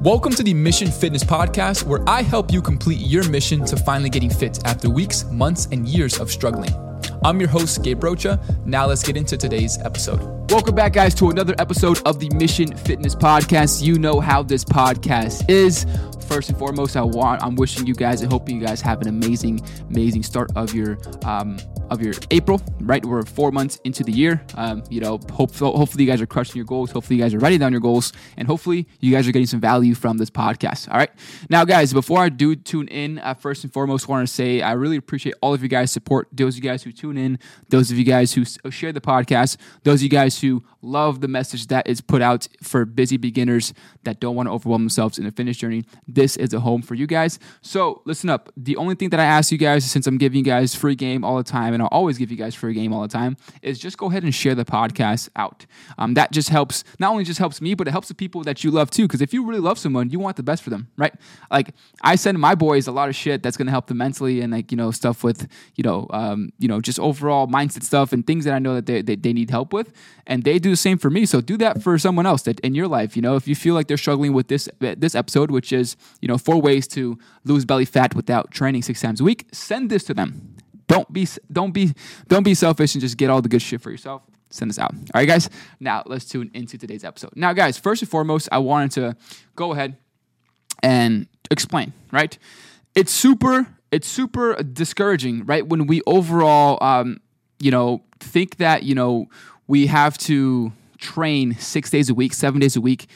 Welcome to the Mission Fitness Podcast, where I help you complete your mission to finally getting fit after weeks, months, and years of struggling. I'm your host, Gabe Rocha. Now let's get into today's episode. Welcome back, guys, to another episode of the Mission Fitness Podcast. You know how this podcast is. First and foremost, I want I'm wishing you guys, I hope you guys have an amazing, amazing start of your um, of your April. Right, we're four months into the year. Um, you know, hope, hopefully you guys are crushing your goals. Hopefully you guys are writing down your goals, and hopefully you guys are getting some value from this podcast. All right, now guys, before I do tune in, first and foremost, want to say I really appreciate all of you guys' support. Those of you guys who tune in, those of you guys who share the podcast, those of you guys who love the message that is put out for busy beginners that don't want to overwhelm themselves in the fitness journey. This is a home for you guys. So listen up. The only thing that I ask you guys, since I'm giving you guys free game all the time, and I'll always give you guys free game all the time, is just go ahead and share the podcast out. Um, that just helps. Not only just helps me, but it helps the people that you love too. Because if you really love someone, you want the best for them, right? Like I send my boys a lot of shit that's going to help them mentally and like you know stuff with you know um, you know just overall mindset stuff and things that I know that they, they, they need help with, and they do the same for me. So do that for someone else that in your life. You know, if you feel like they're struggling with this this episode, which is you know four ways to lose belly fat without training six times a week, send this to them. Don't be don't be don't be selfish and just get all the good shit for yourself. Send this out. All right, guys. Now let's tune into today's episode. Now, guys, first and foremost, I wanted to go ahead and explain. Right, it's super it's super discouraging, right? When we overall, um, you know, think that you know we have to train six days a week, seven days a week,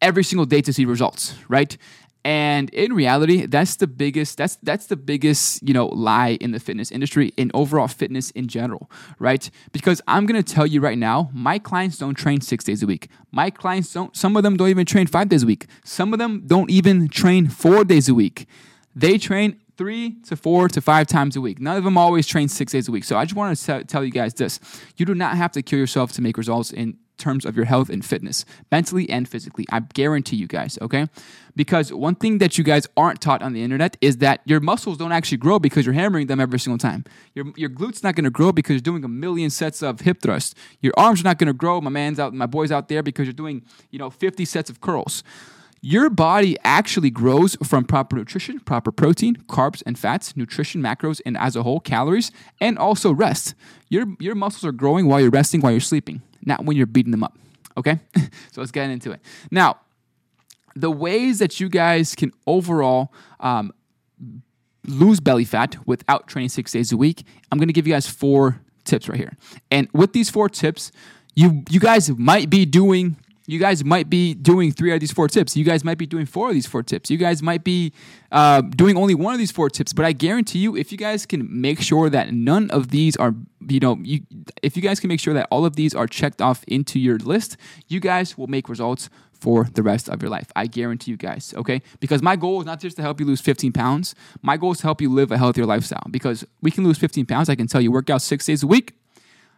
every single day to see results, right? And in reality, that's the biggest that's that's the biggest, you know, lie in the fitness industry in overall fitness in general, right? Because I'm going to tell you right now, my clients don't train 6 days a week. My clients don't some of them don't even train 5 days a week. Some of them don't even train 4 days a week. They train three to four to five times a week. None of them always train six days a week. So I just want to tell you guys this you do not have to kill yourself to make results in terms of your health and fitness, mentally and physically. I guarantee you guys, okay? Because one thing that you guys aren't taught on the internet is that your muscles don't actually grow because you're hammering them every single time. Your, your glutes not gonna grow because you're doing a million sets of hip thrusts. Your arms are not gonna grow, my man's out, my boy's out there because you're doing, you know, 50 sets of curls. Your body actually grows from proper nutrition, proper protein, carbs and fats, nutrition, macros, and as a whole, calories, and also rest. Your, your muscles are growing while you're resting, while you're sleeping, not when you're beating them up. Okay? so let's get into it. Now, the ways that you guys can overall um, lose belly fat without training six days a week, I'm gonna give you guys four tips right here. And with these four tips, you you guys might be doing you guys might be doing three of these four tips. You guys might be doing four of these four tips. You guys might be uh, doing only one of these four tips. But I guarantee you, if you guys can make sure that none of these are, you know, you, if you guys can make sure that all of these are checked off into your list, you guys will make results for the rest of your life. I guarantee you guys, okay? Because my goal is not just to help you lose 15 pounds. My goal is to help you live a healthier lifestyle. Because we can lose 15 pounds. I can tell you, work out six days a week,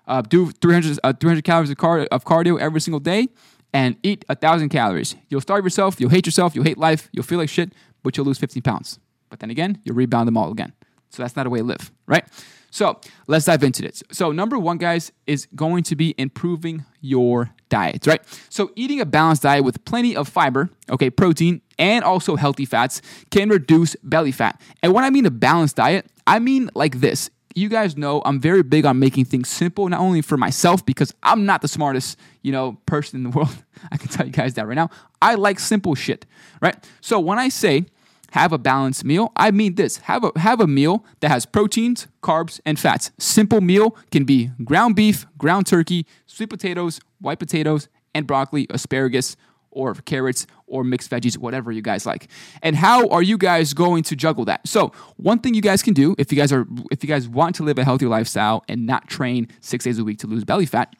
uh, do 300, uh, 300 calories of, car- of cardio every single day and eat a thousand calories. You'll starve yourself, you'll hate yourself, you'll hate life, you'll feel like shit, but you'll lose 15 pounds. But then again, you'll rebound them all again. So that's not a way to live, right? So let's dive into this. So, number one, guys, is going to be improving your diet, right? So, eating a balanced diet with plenty of fiber, okay, protein, and also healthy fats can reduce belly fat. And when I mean a balanced diet, I mean like this you guys know I'm very big on making things simple, not only for myself, because I'm not the smartest, you know, person in the world. I can tell you guys that right now. I like simple shit, right? So when I say have a balanced meal, I mean this. Have a have a meal that has proteins, carbs, and fats. Simple meal can be ground beef, ground turkey, sweet potatoes, white potatoes, and broccoli, asparagus, or carrots or mixed veggies, whatever you guys like. And how are you guys going to juggle that? So, one thing you guys can do if you guys are if you guys want to live a healthier lifestyle and not train 6 days a week to lose belly fat,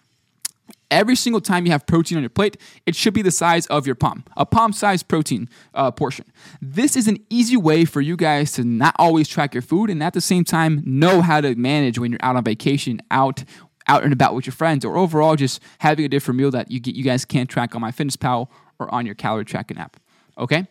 Every single time you have protein on your plate, it should be the size of your palm, a palm sized protein uh, portion. This is an easy way for you guys to not always track your food and at the same time know how to manage when you're out on vacation, out out and about with your friends, or overall just having a different meal that you get you guys can't track on MyFitnessPal or on your calorie tracking app. Okay?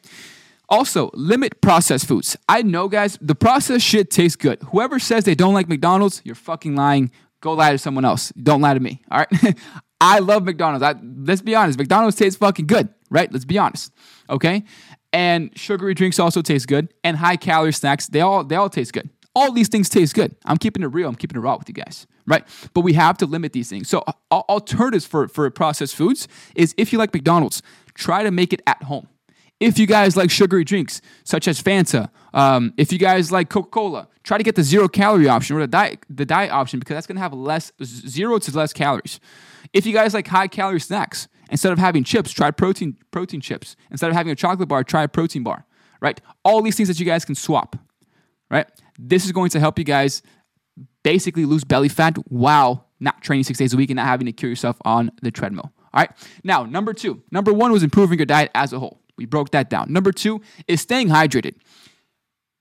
Also, limit processed foods. I know, guys, the processed shit tastes good. Whoever says they don't like McDonald's, you're fucking lying. Go lie to someone else. Don't lie to me. All right. I love McDonald's. I, let's be honest, McDonald's tastes fucking good, right? Let's be honest, okay? And sugary drinks also taste good, and high calorie snacks they all they all taste good. All these things taste good. I'm keeping it real. I'm keeping it raw with you guys, right? But we have to limit these things. So alternatives for for processed foods is if you like McDonald's, try to make it at home. If you guys like sugary drinks such as Fanta, um, if you guys like Coca Cola, try to get the zero calorie option or the diet the diet option because that's going to have less zero to less calories. If you guys like high calorie snacks, instead of having chips, try protein protein chips. Instead of having a chocolate bar, try a protein bar. Right? All these things that you guys can swap. Right? This is going to help you guys basically lose belly fat while not training six days a week and not having to kill yourself on the treadmill. All right. Now, number two. Number one was improving your diet as a whole. We broke that down. Number two is staying hydrated.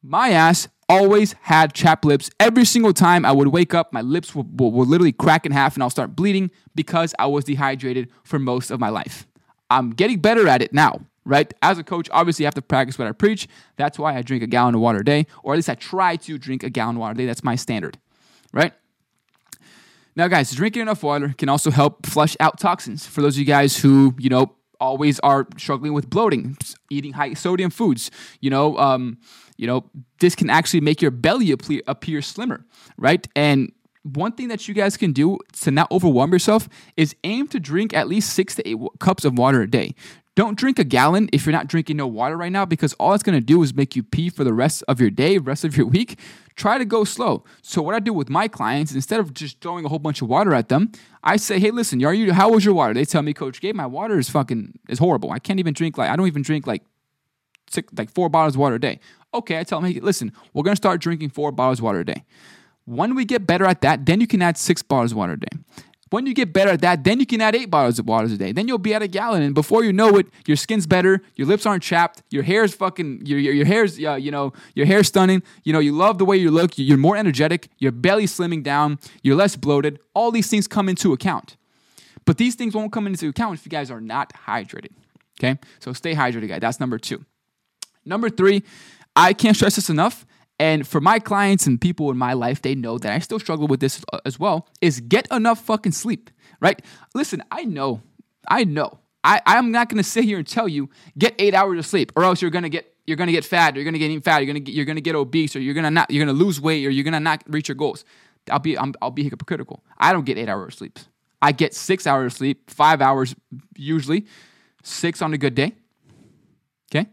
My ass always had chapped lips. Every single time I would wake up, my lips would, will, will, literally crack in half and I'll start bleeding because I was dehydrated for most of my life. I'm getting better at it now, right? As a coach, obviously, I have to practice what I preach. That's why I drink a gallon of water a day, or at least I try to drink a gallon of water a day. That's my standard, right? Now, guys, drinking enough water can also help flush out toxins. For those of you guys who, you know, always are struggling with bloating, eating high sodium foods, you know, um, you know, this can actually make your belly appear, appear slimmer, right? And one thing that you guys can do to not overwhelm yourself is aim to drink at least six to eight cups of water a day. Don't drink a gallon if you're not drinking no water right now because all it's gonna do is make you pee for the rest of your day, rest of your week. Try to go slow. So what I do with my clients, instead of just throwing a whole bunch of water at them, I say, "Hey, listen, are you? How was your water?" They tell me, "Coach Gabe, my water is fucking is horrible. I can't even drink like I don't even drink like six, like four bottles of water a day." Okay, I tell them, hey, listen, we're gonna start drinking four bottles of water a day. When we get better at that, then you can add six bottles of water a day. When you get better at that, then you can add eight bottles of water a day. Then you'll be at a gallon, and before you know it, your skin's better, your lips aren't chapped, your hair's fucking, your your, your hair's, uh, you know, your hair's stunning. You know, you love the way you look. You're more energetic. Your belly's slimming down. You're less bloated. All these things come into account, but these things won't come into account if you guys are not hydrated. Okay, so stay hydrated, guys. That's number two. Number three I can't stress this enough. And for my clients and people in my life, they know that I still struggle with this uh, as well. Is get enough fucking sleep, right? Listen, I know, I know. I, I'm not gonna sit here and tell you get eight hours of sleep, or else you're gonna get you're gonna get fat, or you're gonna get even fat, you're gonna get, you're gonna get obese, or you're gonna not you're gonna lose weight, or you're gonna not reach your goals. I'll be i will be hypocritical. I don't get eight hours of sleep. I get six hours of sleep, five hours usually, six on a good day. Okay,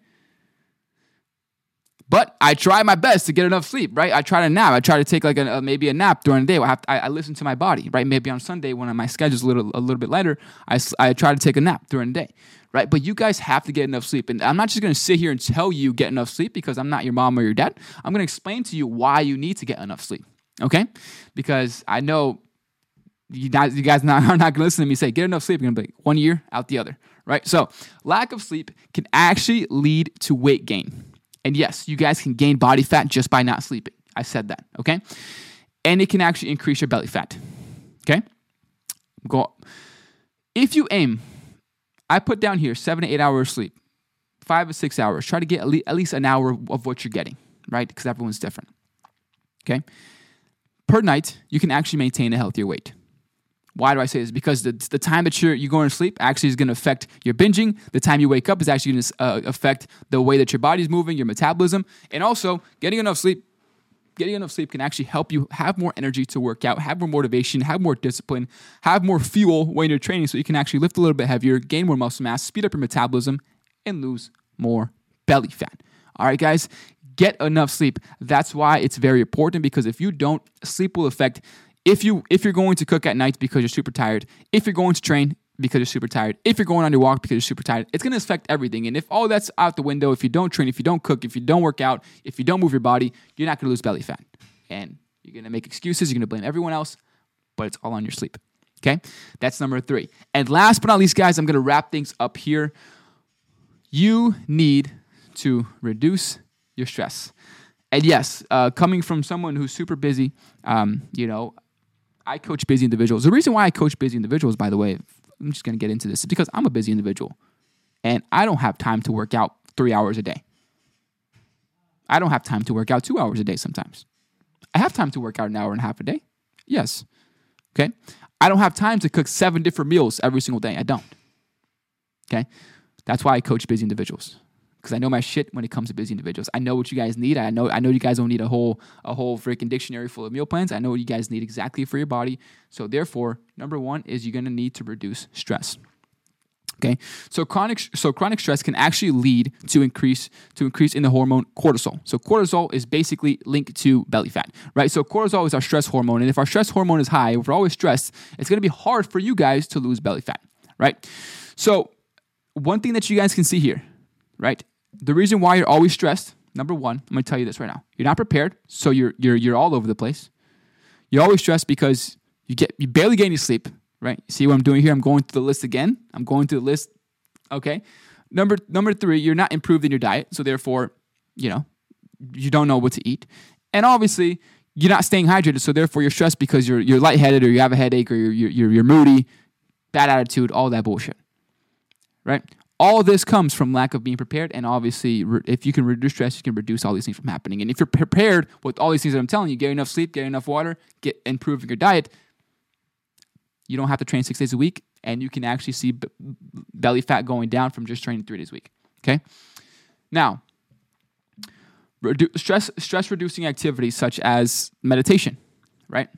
but I try my best to get enough sleep, right? I try to nap. I try to take like a, a maybe a nap during the day. I, have to, I, I, listen to my body, right? Maybe on Sunday when my schedule's a little a little bit lighter, I, I try to take a nap during the day, right? But you guys have to get enough sleep. And I'm not just to sit here and tell you get enough sleep because I'm not your mom or your dad. I'm to explain to you why you need to get enough sleep, okay? Because I know you, you guys not, are not to listen to me say get enough sleep. You're to be like, one year out the other, right? So lack of sleep can actually lead to weight gain and yes, you guys can gain body fat just by not sleeping. I said that, okay? And it can actually increase your belly fat. Okay? Go. If you aim, I put down here seven to eight hours of sleep, five or six hours. Try to get at least an hour of what you're getting, right? Because everyone's different. Okay? Per night, you can actually maintain a healthier weight. Why do I say this? Because the, the time that you're, you're going to sleep actually is going to affect your binging. The time you wake up is actually going to uh, affect the way that your body's moving, your metabolism. And also, getting enough sleep getting enough sleep can actually help you have more energy to work out, have more motivation, have more discipline, have more fuel when you're training so you can actually lift a little bit heavier, gain more muscle mass, speed up your metabolism, and lose more belly fat. All right, guys, get enough sleep. That's why it's very important because if you don't, sleep will affect if you if you're going to cook at night because you're super tired, if you're going to train because you're super tired, if you're going on your walk because you're super tired, it's going to affect everything. And if all that's out the window, if you don't train, if you don't cook, if you don't work out, if you don't move your body, you're not going to lose belly fat. And you're going to make excuses, you're going to blame everyone else, but it's all on your sleep. Okay? That's number 3. And last but not least guys, I'm going to wrap things up here. You need to reduce your stress. And yes, uh, coming from someone who's super busy, um, you know, I coach busy individuals. The reason why I coach busy individuals, by the way, I'm just going to get into this, is because I'm a busy individual and I don't have time to work out three hours a day. I don't have time to work out two hours a day sometimes. I have time to work out an hour and a half a day. Yes. Okay. I don't have time to cook seven different meals every single day. I don't. Okay. That's why I coach busy individuals because I know my shit when it comes to busy individuals. I know what you guys need. I know I know you guys don't need a whole a whole freaking dictionary full of meal plans. I know what you guys need exactly for your body. So therefore, number one is you're gonna need to reduce stress. Okay, so chronic so chronic stress can actually lead to increase to increase in the hormone cortisol. So cortisol is basically linked to belly fat, right? So cortisol is our stress hormone, and if our stress hormone is high, if we're always stressed, it's going to be hard for you guys to lose belly fat, right? So one thing that you guys can see here, right? The reason why you're always stressed, number one, I'm to tell you this right now. You're not prepared, so you're you're you're all over the place. You're always stressed because you get you barely get any sleep right? See what I'm doing here? I'm going through the list again. I'm going through the list. Okay. Number number three, you're not improved in your diet, so therefore, you know, you don't know what to eat, and obviously, you're not staying hydrated, so therefore, you're stressed because you're you're lightheaded or you have a headache or you're you're, you're moody, bad attitude, all that bullshit, right? All this comes from lack of being prepared, and obviously, if you can reduce stress, you can reduce all these things from happening. And if you're prepared with all these things that I'm telling you, get enough sleep, get enough water, get improving your diet, you don't have to train six days a week, and you can actually see b- belly fat going down from just training three days a week. Okay. Now, redu- stress stress reducing activities such as meditation. Right.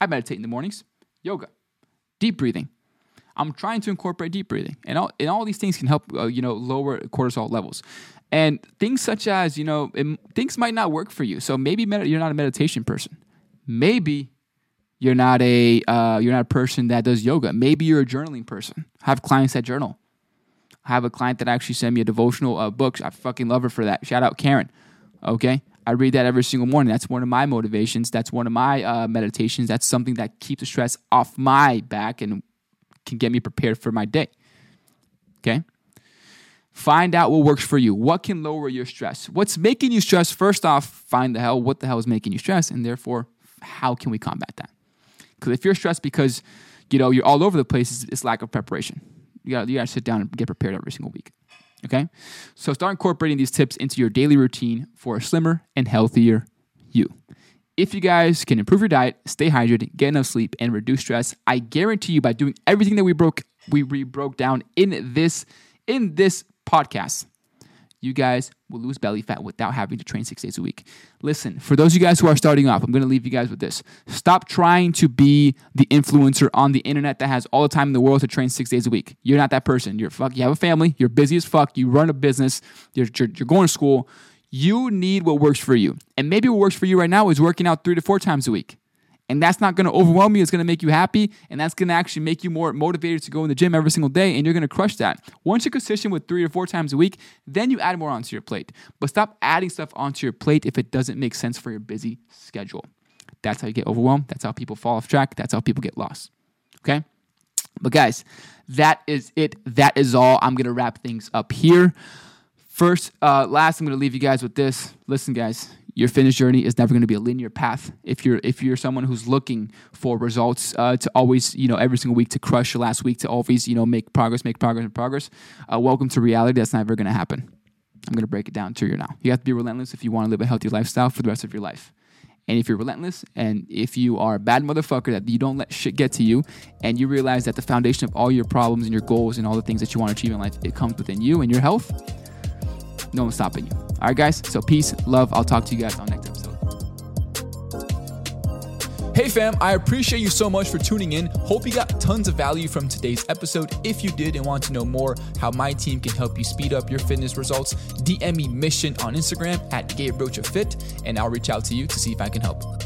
I meditate in the mornings. Yoga, deep breathing. I'm trying to incorporate deep breathing, and all and all these things can help uh, you know lower cortisol levels. And things such as you know it, things might not work for you, so maybe med- you're not a meditation person. Maybe you're not a uh, you're not a person that does yoga. Maybe you're a journaling person. I have clients that journal. I have a client that actually sent me a devotional uh, book. I fucking love her for that. Shout out Karen. Okay, I read that every single morning. That's one of my motivations. That's one of my uh, meditations. That's something that keeps the stress off my back and can get me prepared for my day. Okay. Find out what works for you. What can lower your stress? What's making you stress? First off, find the hell what the hell is making you stress, and therefore, how can we combat that? Because if you're stressed because you know you're all over the place, it's, it's lack of preparation. You got you got to sit down and get prepared every single week. Okay, so start incorporating these tips into your daily routine for a slimmer and healthier you. If you guys can improve your diet, stay hydrated, get enough sleep, and reduce stress, I guarantee you by doing everything that we broke we, we broke down in this in this podcast, you guys will lose belly fat without having to train six days a week. Listen, for those of you guys who are starting off, I'm going to leave you guys with this. Stop trying to be the influencer on the internet that has all the time in the world to train six days a week. You're not that person. You're fuck. You have a family. You're busy as fuck. You run a business. You're, you're, you're going to school. You need what works for you. And maybe what works for you right now is working out three to four times a week. And that's not going to overwhelm you. It's going to make you happy. And that's going to actually make you more motivated to go in the gym every single day. And you're going to crush that. Once you're consistent with three or four times a week, then you add more onto your plate. But stop adding stuff onto your plate if it doesn't make sense for your busy schedule. That's how you get overwhelmed. That's how people fall off track. That's how people get lost. Okay? But guys, that is it. That is all. I'm going to wrap things up here. First, uh, last, I'm going to leave you guys with this. Listen, guys, your fitness journey is never going to be a linear path. If you're if you're someone who's looking for results uh, to always you know every single week to crush your last week to always you know make progress, make progress, and progress, uh, welcome to reality. That's never going to happen. I'm going to break it down to you now. You have to be relentless if you want to live a healthy lifestyle for the rest of your life. And if you're relentless and if you are a bad motherfucker that you don't let shit get to you and you realize that the foundation of all your problems and your goals and all the things that you want to achieve in life, it comes within you and your health, no one's stopping you. All right, guys. So peace, love. I'll talk to you guys on next episode. Hey fam, I appreciate you so much for tuning in. Hope you got tons of value from today's episode. If you did and want to know more how my team can help you speed up your fitness results, DM me mission on Instagram at Gabe Fit, and I'll reach out to you to see if I can help.